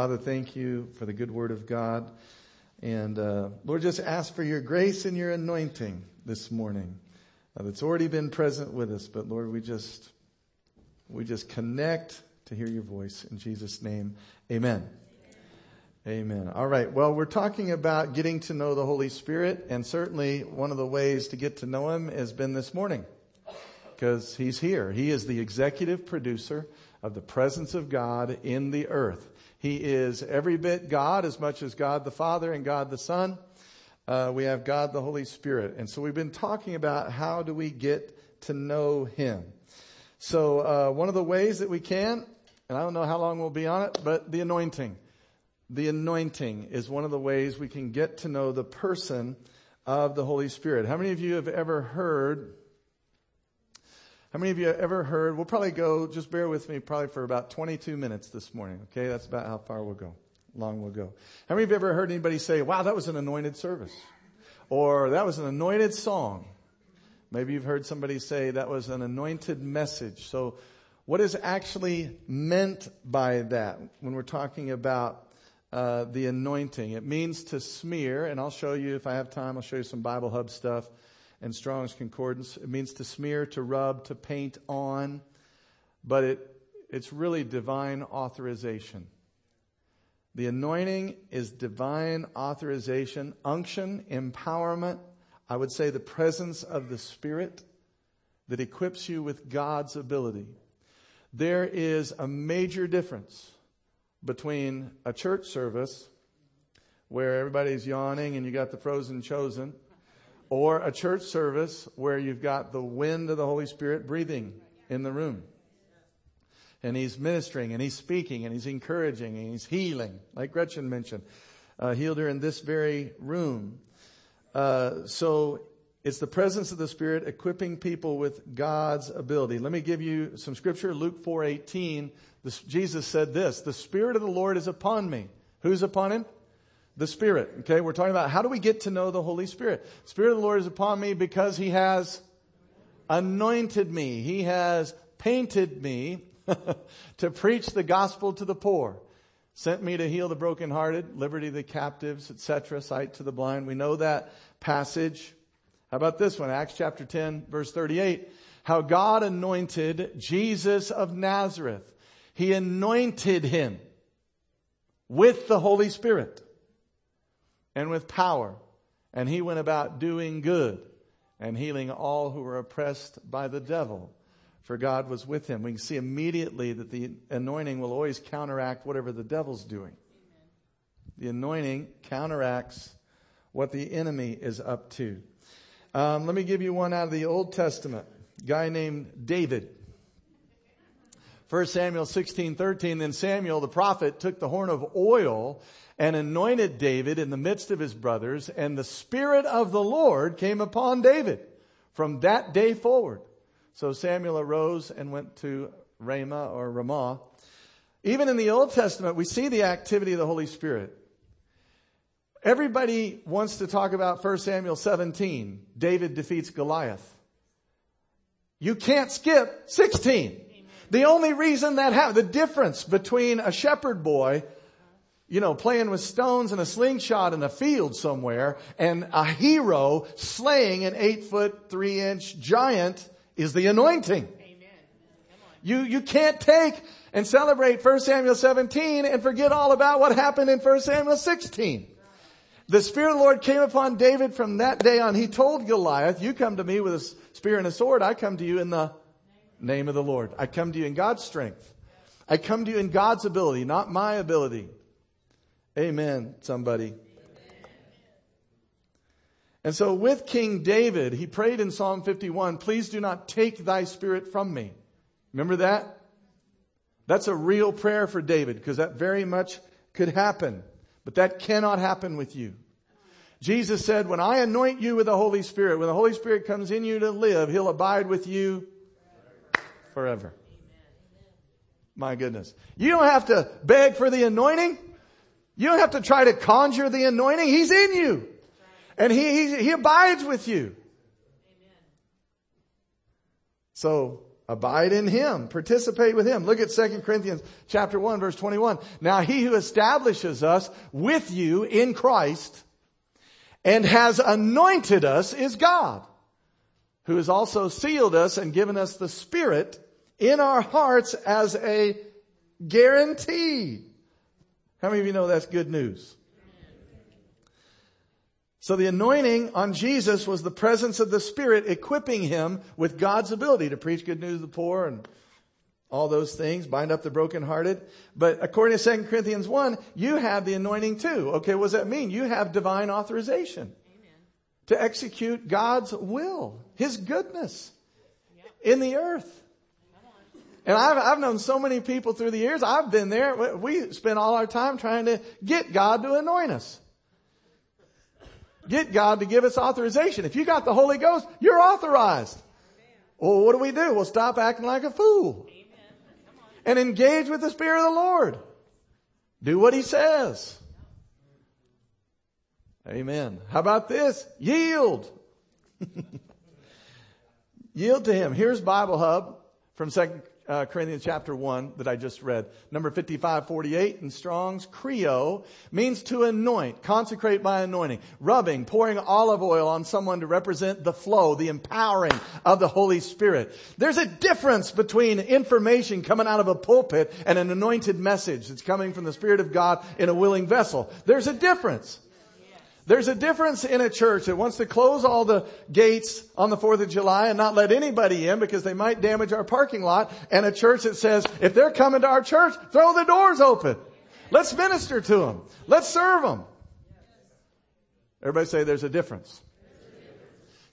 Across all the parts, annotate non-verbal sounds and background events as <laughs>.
Father, thank you for the good word of God. And uh, Lord, just ask for your grace and your anointing this morning uh, that's already been present with us. But Lord, we just we just connect to hear your voice in Jesus' name. Amen. Amen. All right. Well, we're talking about getting to know the Holy Spirit, and certainly one of the ways to get to know Him has been this morning, because He's here. He is the executive producer of the presence of God in the earth. He is every bit God as much as God the Father and God the Son. Uh, we have God the Holy Spirit. And so we've been talking about how do we get to know Him. So uh, one of the ways that we can, and I don't know how long we'll be on it, but the anointing. The anointing is one of the ways we can get to know the person of the Holy Spirit. How many of you have ever heard how many of you ever heard? We'll probably go, just bear with me, probably for about 22 minutes this morning. Okay, that's about how far we'll go, long we'll go. How many of you ever heard anybody say, wow, that was an anointed service? Or that was an anointed song? Maybe you've heard somebody say that was an anointed message. So what is actually meant by that when we're talking about uh, the anointing? It means to smear, and I'll show you if I have time. I'll show you some Bible Hub stuff and Strong's Concordance. It means to smear, to rub, to paint on, but it, it's really divine authorization. The anointing is divine authorization, unction, empowerment. I would say the presence of the Spirit that equips you with God's ability. There is a major difference between a church service where everybody's yawning and you got the frozen chosen or a church service where you've got the wind of the Holy Spirit breathing in the room. And he's ministering and he's speaking and he's encouraging and he's healing, like Gretchen mentioned, uh, healed her in this very room. Uh, so it's the presence of the Spirit equipping people with God's ability. Let me give you some scripture. Luke 4:18. Jesus said this: "The Spirit of the Lord is upon me." Who's upon him? The Spirit. Okay, we're talking about how do we get to know the Holy Spirit? Spirit of the Lord is upon me because He has anointed me. He has painted me <laughs> to preach the gospel to the poor. Sent me to heal the brokenhearted, liberty the captives, etc., sight to the blind. We know that passage. How about this one? Acts chapter 10, verse 38. How God anointed Jesus of Nazareth. He anointed him with the Holy Spirit and with power. And he went about doing good and healing all who were oppressed by the devil, for God was with him. We can see immediately that the anointing will always counteract whatever the devil's doing. The anointing counteracts what the enemy is up to. Um, let me give you one out of the Old Testament. A guy named David. 1 Samuel 16, 13. Then Samuel the prophet took the horn of oil and anointed David in the midst of his brothers, and the Spirit of the Lord came upon David from that day forward. So Samuel arose and went to Ramah or Ramah. Even in the Old Testament, we see the activity of the Holy Spirit. Everybody wants to talk about 1 Samuel 17. David defeats Goliath. You can't skip 16. The only reason that happened, the difference between a shepherd boy you know, playing with stones and a slingshot in a field somewhere and a hero slaying an eight foot, three inch giant is the anointing. You, you can't take and celebrate 1 Samuel 17 and forget all about what happened in 1 Samuel 16. The Spirit of the Lord came upon David from that day on. He told Goliath, you come to me with a spear and a sword. I come to you in the name of the Lord. I come to you in God's strength. I come to you in God's ability, not my ability. Amen, somebody. And so with King David, he prayed in Psalm 51, please do not take thy spirit from me. Remember that? That's a real prayer for David because that very much could happen, but that cannot happen with you. Jesus said, when I anoint you with the Holy Spirit, when the Holy Spirit comes in you to live, He'll abide with you forever. My goodness. You don't have to beg for the anointing. You don't have to try to conjure the anointing. He's in you. And he, he, he abides with you. So Abide in him. Participate with him. Look at 2 Corinthians chapter 1 verse 21. Now he who establishes us with you in Christ and has anointed us is God, who has also sealed us and given us the Spirit in our hearts as a guarantee. How many of you know that's good news? So the anointing on Jesus was the presence of the Spirit equipping him with God's ability to preach good news to the poor and all those things, bind up the brokenhearted. But according to 2 Corinthians 1, you have the anointing too. Okay, what does that mean? You have divine authorization Amen. to execute God's will, His goodness yep. in the earth. And I've, I've known so many people through the years. I've been there. We spend all our time trying to get God to anoint us. Get God to give us authorization. If you got the Holy Ghost, you're authorized. Well, what do we do? We'll stop acting like a fool. And engage with the Spirit of the Lord. Do what He says. Amen. How about this? Yield. <laughs> Yield to Him. Here's Bible Hub from 2 uh, Corinthians chapter 1 that I just read. Number 5548 in Strong's chrio means to anoint, consecrate by anointing, rubbing, pouring olive oil on someone to represent the flow, the empowering of the Holy Spirit. There's a difference between information coming out of a pulpit and an anointed message that's coming from the Spirit of God in a willing vessel. There's a difference. There's a difference in a church that wants to close all the gates on the 4th of July and not let anybody in because they might damage our parking lot and a church that says, if they're coming to our church, throw the doors open. Let's minister to them. Let's serve them. Everybody say there's a difference.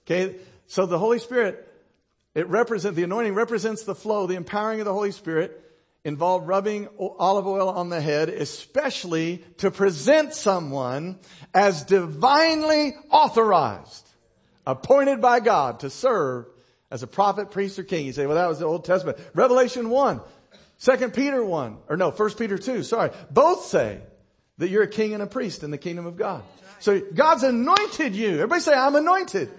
Okay. So the Holy Spirit, it represents, the anointing represents the flow, the empowering of the Holy Spirit involved rubbing olive oil on the head, especially to present someone as divinely authorized, appointed by God to serve as a prophet, priest, or king. You say, well, that was the Old Testament. Revelation 1, 2 Peter 1, or no, 1 Peter 2, sorry. Both say that you're a king and a priest in the kingdom of God. So God's anointed you. Everybody say, I'm anointed.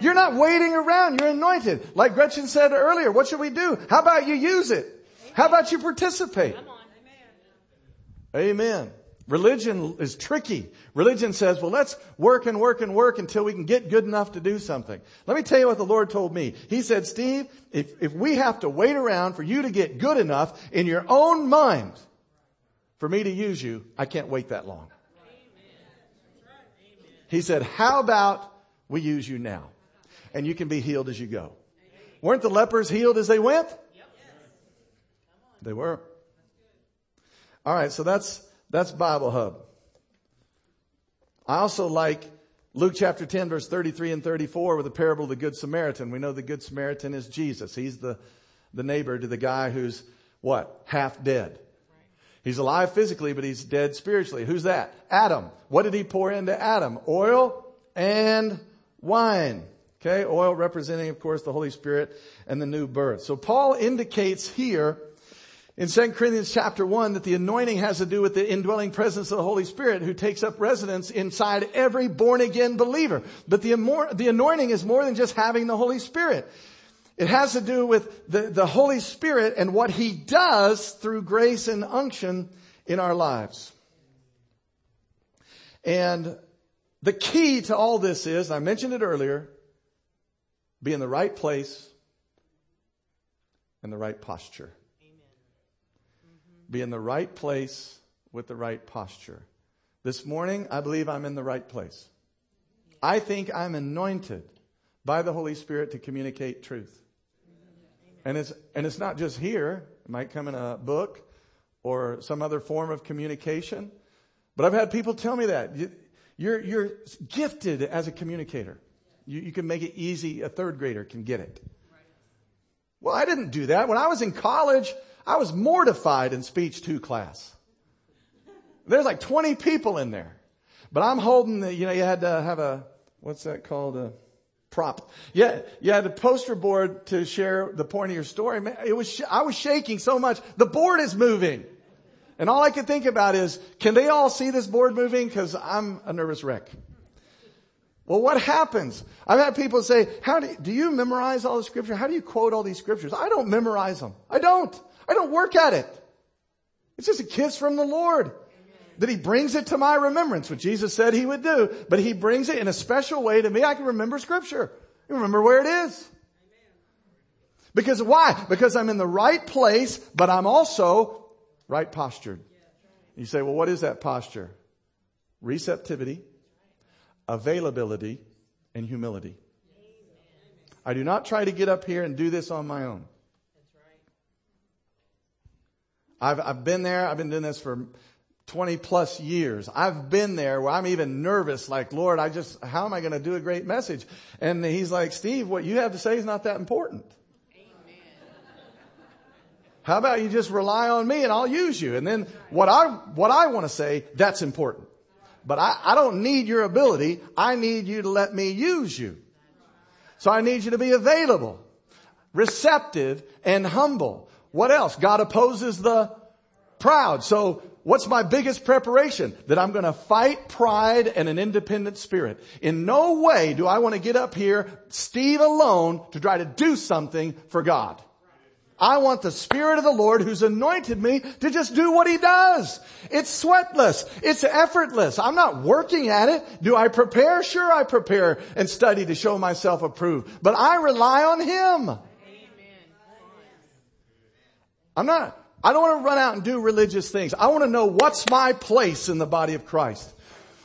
You're not waiting around. You're anointed. Like Gretchen said earlier, what should we do? How about you use it? How about you participate? Amen. Religion is tricky. Religion says, well, let's work and work and work until we can get good enough to do something. Let me tell you what the Lord told me. He said, Steve, if, if we have to wait around for you to get good enough in your own mind for me to use you, I can't wait that long. He said, how about we use you now? And you can be healed as you go. Weren't the lepers healed as they went? They were. All right, so that's that's Bible Hub. I also like Luke chapter 10 verse 33 and 34 with the parable of the Good Samaritan. We know the Good Samaritan is Jesus. He's the, the neighbor to the guy who's what? Half dead. He's alive physically, but he's dead spiritually. Who's that? Adam. What did he pour into Adam? Oil and wine. Okay, oil representing, of course, the Holy Spirit and the new birth. So Paul indicates here in 2 Corinthians chapter 1 that the anointing has to do with the indwelling presence of the Holy Spirit who takes up residence inside every born again believer. But the, the anointing is more than just having the Holy Spirit. It has to do with the, the Holy Spirit and what He does through grace and unction in our lives. And the key to all this is, I mentioned it earlier, be in the right place and the right posture. Be in the right place with the right posture. This morning, I believe I'm in the right place. I think I'm anointed by the Holy Spirit to communicate truth. And it's, and it's not just here. It might come in a book or some other form of communication. But I've had people tell me that. You're, you're gifted as a communicator. You, you can make it easy. A third grader can get it. Well, I didn't do that. When I was in college, I was mortified in speech two class. There's like 20 people in there. But I'm holding the, you know, you had to have a, what's that called? A prop. Yeah, you had a poster board to share the point of your story. It was, I was shaking so much. The board is moving. And all I could think about is, can they all see this board moving? Cause I'm a nervous wreck. Well, what happens? I've had people say, how do do you memorize all the scripture? How do you quote all these scriptures? I don't memorize them. I don't. I don't work at it. It's just a kiss from the Lord. That he brings it to my remembrance, what Jesus said he would do, but he brings it in a special way to me. I can remember scripture. I remember where it is. Because why? Because I'm in the right place, but I'm also right postured. You say, well, what is that posture? Receptivity, availability, and humility. I do not try to get up here and do this on my own. I've, I've been there. I've been doing this for 20 plus years. I've been there where I'm even nervous, like, Lord, I just, how am I going to do a great message? And he's like, Steve, what you have to say is not that important. Amen. How about you just rely on me and I'll use you? And then what I, what I want to say, that's important. But I, I don't need your ability. I need you to let me use you. So I need you to be available, receptive, and humble. What else? God opposes the proud. So what's my biggest preparation? That I'm going to fight pride and an independent spirit. In no way do I want to get up here, Steve alone, to try to do something for God. I want the Spirit of the Lord who's anointed me to just do what He does. It's sweatless. It's effortless. I'm not working at it. Do I prepare? Sure I prepare and study to show myself approved. But I rely on Him. I'm not, I don't want to run out and do religious things. I want to know what's my place in the body of Christ.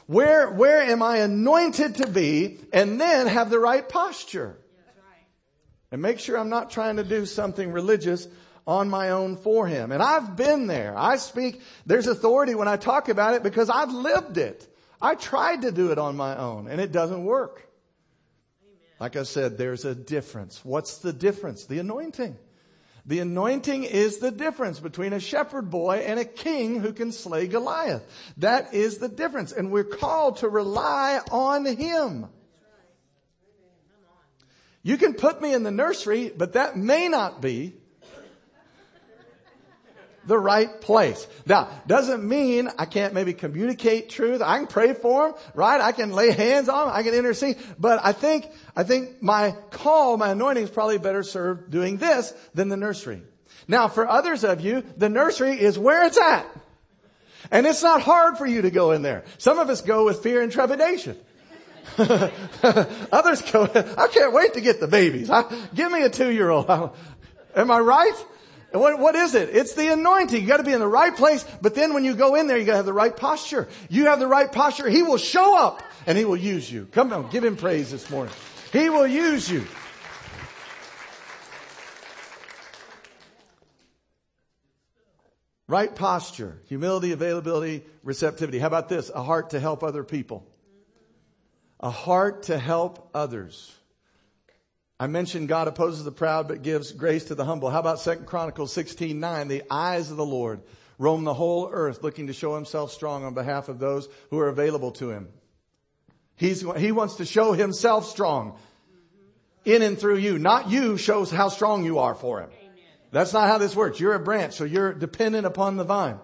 Where, where am I anointed to be and then have the right posture? and make sure I'm not trying to do something religious on my own for him. And I've been there. I speak, there's authority when I talk about it because I've lived it. I tried to do it on my own and it doesn't work. Like I said, there's a difference. What's the difference? The anointing. The anointing is the difference between a shepherd boy and a king who can slay Goliath. That is the difference. And we're called to rely on him. You can put me in the nursery, but that may not be the right place. Now, doesn't mean I can't maybe communicate truth. I can pray for them, right? I can lay hands on them. I can intercede. But I think, I think my call, my anointing is probably better served doing this than the nursery. Now, for others of you, the nursery is where it's at. And it's not hard for you to go in there. Some of us go with fear and trepidation. <laughs> Others go, I can't wait to get the babies. I, give me a two-year-old. <laughs> Am I right? What, what is it? It's the anointing. You gotta be in the right place, but then when you go in there, you gotta have the right posture. You have the right posture, He will show up and He will use you. Come on, give Him praise this morning. He will use you. Right posture, humility, availability, receptivity. How about this? A heart to help other people a heart to help others. I mentioned God opposes the proud but gives grace to the humble. How about 2 Chronicles 16, 9? The eyes of the Lord roam the whole earth looking to show himself strong on behalf of those who are available to him. He's, he wants to show himself strong in and through you. Not you shows how strong you are for him. That's not how this works. You're a branch, so you're dependent upon the vine.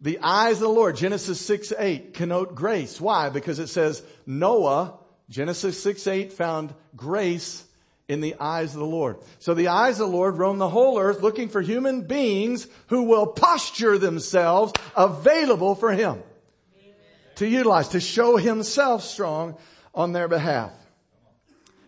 The eyes of the Lord, Genesis 6, 8, connote grace. Why? Because it says Noah, Genesis 6, 8, found grace in the eyes of the Lord. So the eyes of the Lord roam the whole earth looking for human beings who will posture themselves available for Him. To utilize, to show Himself strong on their behalf.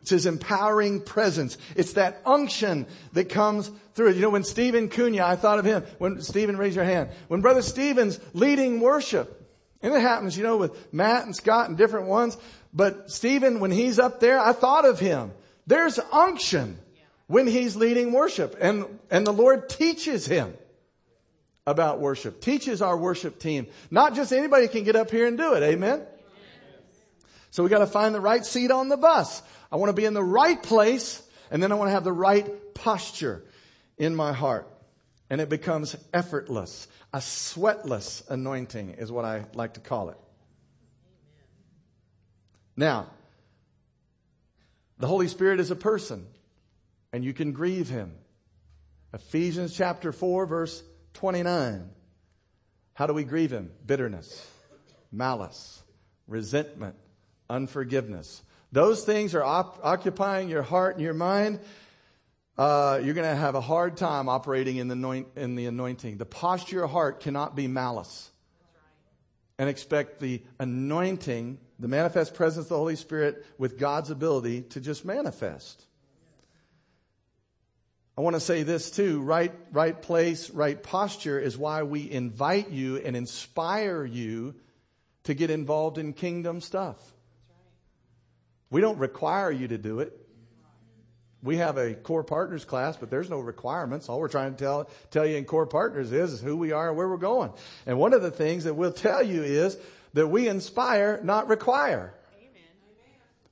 It's his empowering presence. It's that unction that comes through it. You know, when Stephen Cunha, I thought of him. When Stephen, raise your hand. When Brother Stephen's leading worship, and it happens, you know, with Matt and Scott and different ones. But Stephen, when he's up there, I thought of him. There's unction when he's leading worship. And, and the Lord teaches him about worship. Teaches our worship team. Not just anybody can get up here and do it. Amen? So we gotta find the right seat on the bus. I want to be in the right place and then I want to have the right posture in my heart. And it becomes effortless. A sweatless anointing is what I like to call it. Now, the Holy Spirit is a person and you can grieve him. Ephesians chapter 4 verse 29. How do we grieve him? Bitterness, malice, resentment, unforgiveness. Those things are op- occupying your heart and your mind. Uh, you're going to have a hard time operating in the, anoint- in the anointing. The posture of your heart cannot be malice. And expect the anointing, the manifest presence of the Holy Spirit with God's ability to just manifest. I want to say this too. Right, right place, right posture is why we invite you and inspire you to get involved in kingdom stuff. We don't require you to do it. We have a core partners class, but there's no requirements. All we're trying to tell, tell you in core partners is, who we are and where we're going. And one of the things that we'll tell you is that we inspire, not require.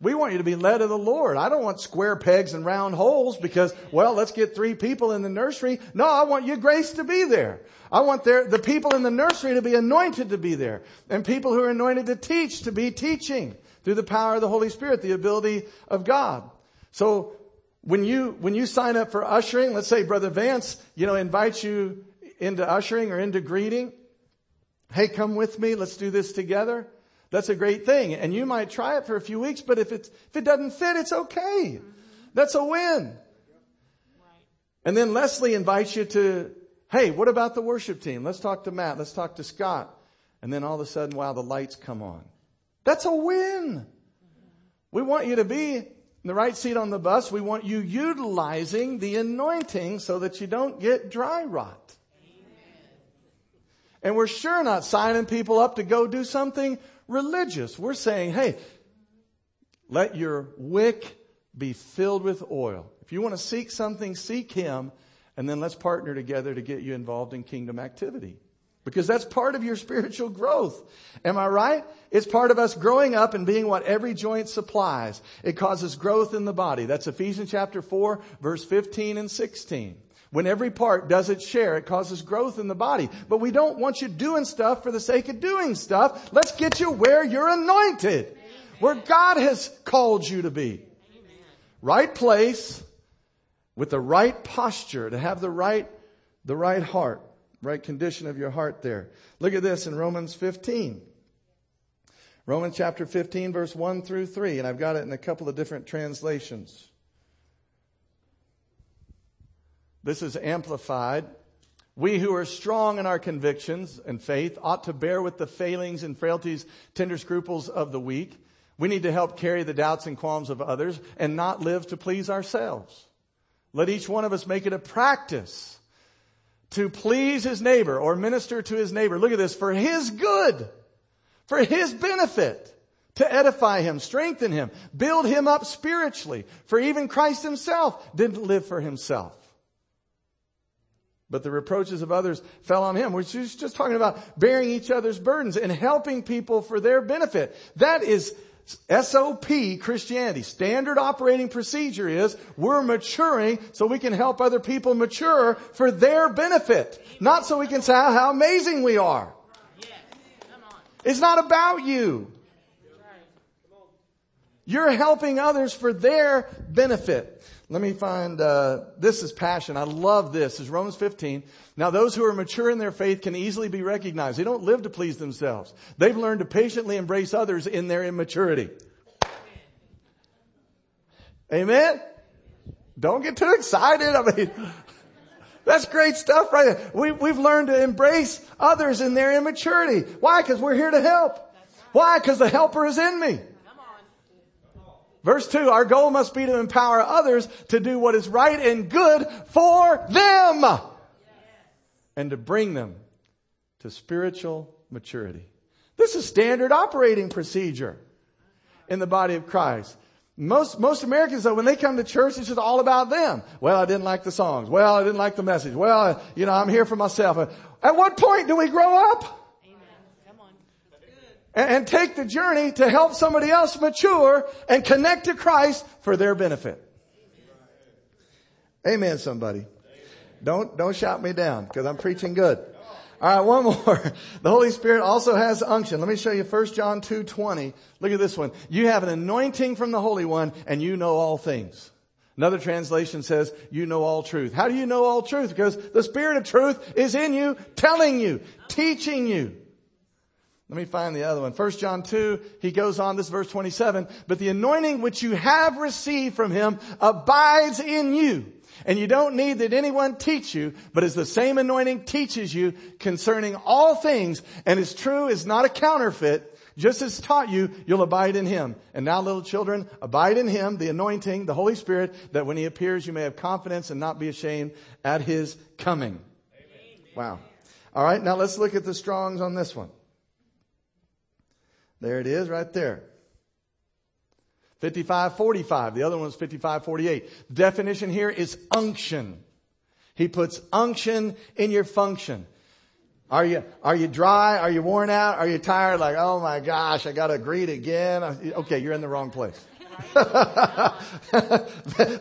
We want you to be led of the Lord. I don't want square pegs and round holes because, well, let's get three people in the nursery. No, I want your grace to be there. I want the people in the nursery to be anointed to be there and people who are anointed to teach to be teaching through the power of the Holy Spirit, the ability of God. So when you, when you sign up for ushering, let's say Brother Vance, you know, invites you into ushering or into greeting. Hey, come with me. Let's do this together. That's a great thing. And you might try it for a few weeks, but if it's, if it doesn't fit, it's okay. That's a win. And then Leslie invites you to, hey, what about the worship team? Let's talk to Matt. Let's talk to Scott. And then all of a sudden, wow, the lights come on. That's a win. We want you to be in the right seat on the bus. We want you utilizing the anointing so that you don't get dry rot. And we're sure not signing people up to go do something religious. We're saying, hey, let your wick be filled with oil. If you want to seek something, seek Him, and then let's partner together to get you involved in kingdom activity. Because that's part of your spiritual growth. Am I right? It's part of us growing up and being what every joint supplies. It causes growth in the body. That's Ephesians chapter 4, verse 15 and 16. When every part does its share, it causes growth in the body. But we don't want you doing stuff for the sake of doing stuff. Let's get you where you're anointed. Amen. Where God has called you to be. Amen. Right place with the right posture to have the right, the right heart, right condition of your heart there. Look at this in Romans 15. Romans chapter 15 verse 1 through 3 and I've got it in a couple of different translations. This is amplified. We who are strong in our convictions and faith ought to bear with the failings and frailties, tender scruples of the weak. We need to help carry the doubts and qualms of others and not live to please ourselves. Let each one of us make it a practice to please his neighbor or minister to his neighbor. Look at this, for his good, for his benefit, to edify him, strengthen him, build him up spiritually. For even Christ himself didn't live for himself. But the reproaches of others fell on him, which is just talking about bearing each other's burdens and helping people for their benefit. That is SOP Christianity. Standard operating procedure is we're maturing so we can help other people mature for their benefit. Not so we can say how amazing we are. It's not about you. You're helping others for their benefit. Let me find, uh, this is passion. I love this. Is Romans 15. Now those who are mature in their faith can easily be recognized. They don't live to please themselves. They've learned to patiently embrace others in their immaturity. Amen? Don't get too excited. I mean, <laughs> that's great stuff right there. We, we've learned to embrace others in their immaturity. Why? Because we're here to help. Why? Because the helper is in me. Verse 2, our goal must be to empower others to do what is right and good for them. And to bring them to spiritual maturity. This is standard operating procedure in the body of Christ. Most, most Americans though, when they come to church, it's just all about them. Well, I didn't like the songs. Well, I didn't like the message. Well, you know, I'm here for myself. At what point do we grow up? And take the journey to help somebody else mature and connect to Christ for their benefit. Amen, somebody. Don't, don't shout me down because I'm preaching good. All right, one <laughs> more. The Holy Spirit also has unction. Let me show you 1 John 2:20. Look at this one. You have an anointing from the Holy One and you know all things. Another translation says, you know all truth. How do you know all truth? Because the Spirit of truth is in you, telling you, teaching you. Let me find the other one. 1 John 2, he goes on, this verse 27, but the anointing which you have received from him abides in you. And you don't need that anyone teach you, but as the same anointing teaches you concerning all things and is true, is not a counterfeit, just as taught you, you'll abide in him. And now little children, abide in him, the anointing, the Holy Spirit, that when he appears you may have confidence and not be ashamed at his coming. Amen. Wow. All right, now let's look at the Strongs on this one. There it is right there. 5545. The other one's 5548. The definition here is unction. He puts unction in your function. Are you, are you dry? Are you worn out? Are you tired? Like, oh my gosh, I gotta greet again. Okay, you're in the wrong place. <laughs>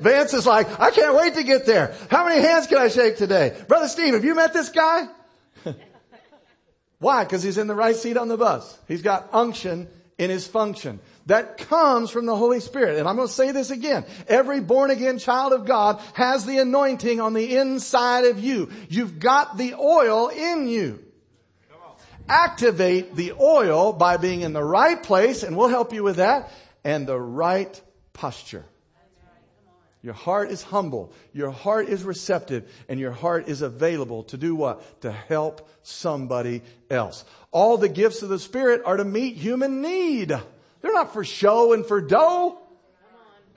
Vance is like, I can't wait to get there. How many hands can I shake today? Brother Steve, have you met this guy? Why? Because he's in the right seat on the bus. He's got unction in his function. That comes from the Holy Spirit. And I'm going to say this again. Every born again child of God has the anointing on the inside of you. You've got the oil in you. Activate the oil by being in the right place, and we'll help you with that, and the right posture. Your heart is humble. Your heart is receptive and your heart is available to do what? To help somebody else. All the gifts of the Spirit are to meet human need. They're not for show and for dough.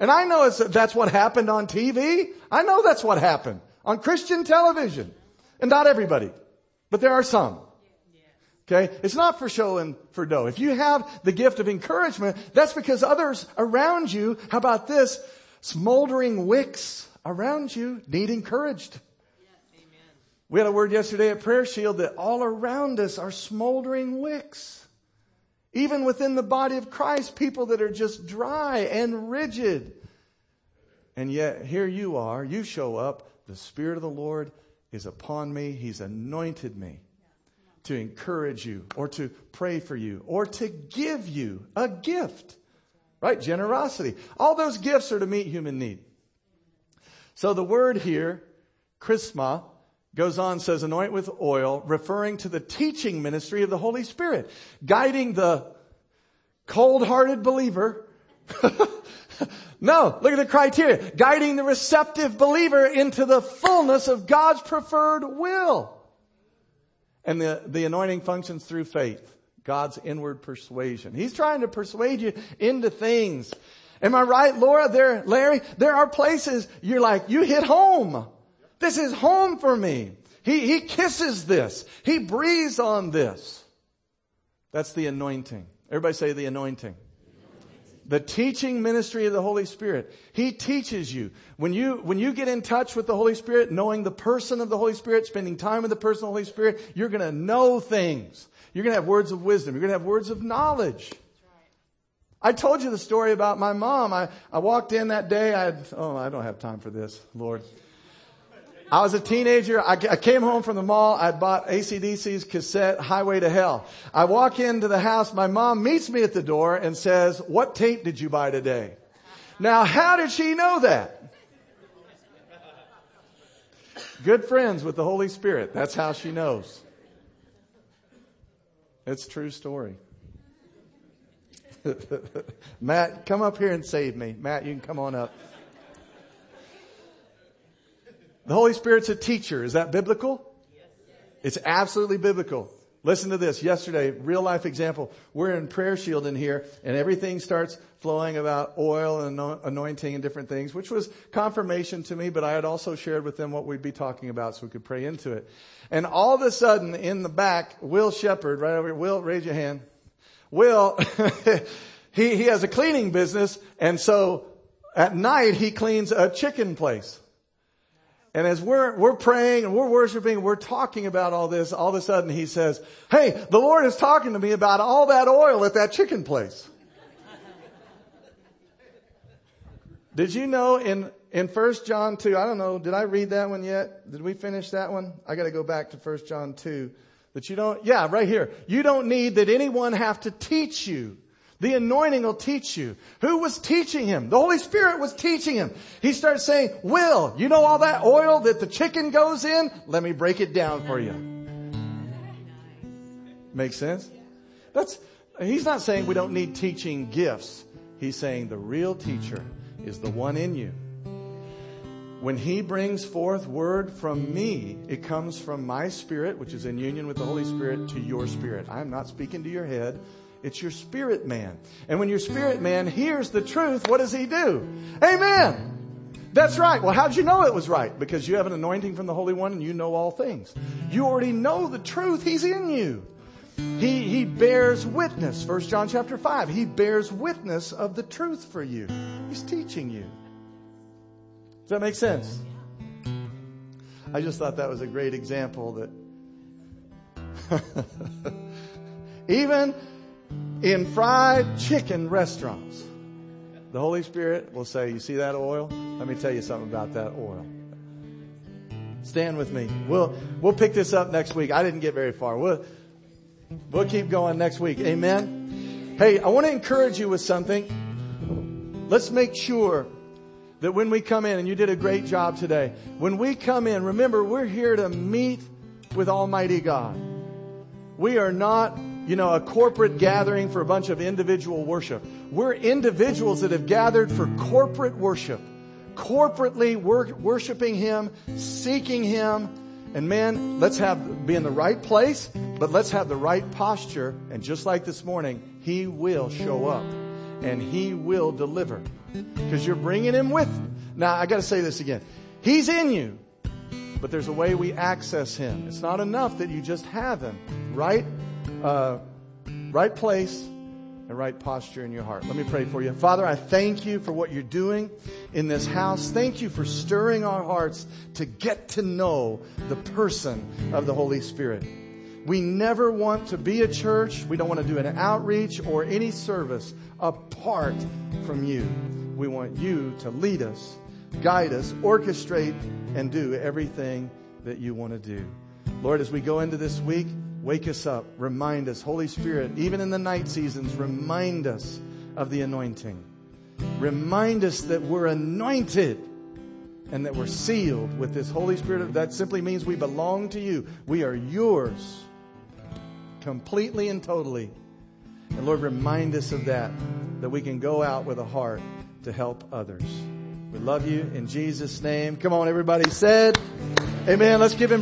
And I know that's what happened on TV. I know that's what happened on Christian television. And not everybody, but there are some. Okay? It's not for show and for dough. If you have the gift of encouragement, that's because others around you, how about this? Smoldering wicks around you need encouraged. We had a word yesterday at Prayer Shield that all around us are smoldering wicks. Even within the body of Christ, people that are just dry and rigid. And yet here you are, you show up, the Spirit of the Lord is upon me. He's anointed me to encourage you or to pray for you or to give you a gift. Right? Generosity. All those gifts are to meet human need. So the word here, chrisma, goes on, says anoint with oil, referring to the teaching ministry of the Holy Spirit, guiding the cold-hearted believer. <laughs> no, look at the criteria. Guiding the receptive believer into the fullness of God's preferred will. And the, the anointing functions through faith. God's inward persuasion. He's trying to persuade you into things. Am I right, Laura? There, Larry, there are places you're like, you hit home. This is home for me. He, he kisses this. He breathes on this. That's the anointing. Everybody say the anointing. The teaching ministry of the Holy Spirit. He teaches you. When you, when you get in touch with the Holy Spirit, knowing the person of the Holy Spirit, spending time with the person of the Holy Spirit, you're gonna know things. You're going to have words of wisdom. You're going to have words of knowledge. I told you the story about my mom. I, I walked in that day. I had, oh, I don't have time for this, Lord. I was a teenager. I, I came home from the mall. I bought ACDC's cassette, Highway to Hell. I walk into the house. My mom meets me at the door and says, what tape did you buy today? Now, how did she know that? Good friends with the Holy Spirit. That's how she knows. It's true story. <laughs> Matt, come up here and save me. Matt, you can come on up. The Holy Spirit's a teacher. Is that biblical? It's absolutely biblical. Listen to this. Yesterday, real life example. We're in prayer shield in here and everything starts flowing about oil and anointing and different things, which was confirmation to me, but I had also shared with them what we'd be talking about so we could pray into it. And all of a sudden in the back, Will Shepherd, right over here, Will, raise your hand. Will, <laughs> he, he has a cleaning business and so at night he cleans a chicken place. And as we're, we're praying and we're worshiping, we're talking about all this, all of a sudden he says, Hey, the Lord is talking to me about all that oil at that chicken place. Did you know in, in 1 John 2, I don't know, did I read that one yet? Did we finish that one? I gotta go back to 1 John 2. That you don't, yeah, right here. You don't need that anyone have to teach you. The anointing will teach you. Who was teaching him? The Holy Spirit was teaching him. He starts saying, Will, you know all that oil that the chicken goes in? Let me break it down for you. Make sense? That's, he's not saying we don't need teaching gifts. He's saying the real teacher is the one in you. When he brings forth word from me, it comes from my spirit, which is in union with the Holy Spirit, to your spirit. I'm not speaking to your head. It's your spirit man. And when your spirit man hears the truth, what does he do? Amen. That's right. Well, how'd you know it was right? Because you have an anointing from the Holy One and you know all things. You already know the truth. He's in you. He, he bears witness. First John chapter 5. He bears witness of the truth for you. He's teaching you. Does that make sense? I just thought that was a great example that <laughs> even in fried chicken restaurants, the Holy Spirit will say, you see that oil? Let me tell you something about that oil. Stand with me. We'll, we'll pick this up next week. I didn't get very far. We'll, we'll keep going next week. Amen. Hey, I want to encourage you with something. Let's make sure that when we come in, and you did a great job today, when we come in, remember, we're here to meet with Almighty God. We are not you know, a corporate gathering for a bunch of individual worship. We're individuals that have gathered for corporate worship, corporately wor- worshiping Him, seeking Him. And man, let's have, be in the right place, but let's have the right posture. And just like this morning, He will show up and He will deliver because you're bringing Him with. Now, I got to say this again. He's in you, but there's a way we access Him. It's not enough that you just have Him, right? Uh, right place and right posture in your heart. Let me pray for you. Father, I thank you for what you're doing in this house. Thank you for stirring our hearts to get to know the person of the Holy Spirit. We never want to be a church. We don't want to do an outreach or any service apart from you. We want you to lead us, guide us, orchestrate, and do everything that you want to do. Lord, as we go into this week, Wake us up. Remind us. Holy Spirit, even in the night seasons, remind us of the anointing. Remind us that we're anointed and that we're sealed with this Holy Spirit. That simply means we belong to you. We are yours completely and totally. And Lord, remind us of that, that we can go out with a heart to help others. We love you in Jesus' name. Come on, everybody said, Amen. Let's give him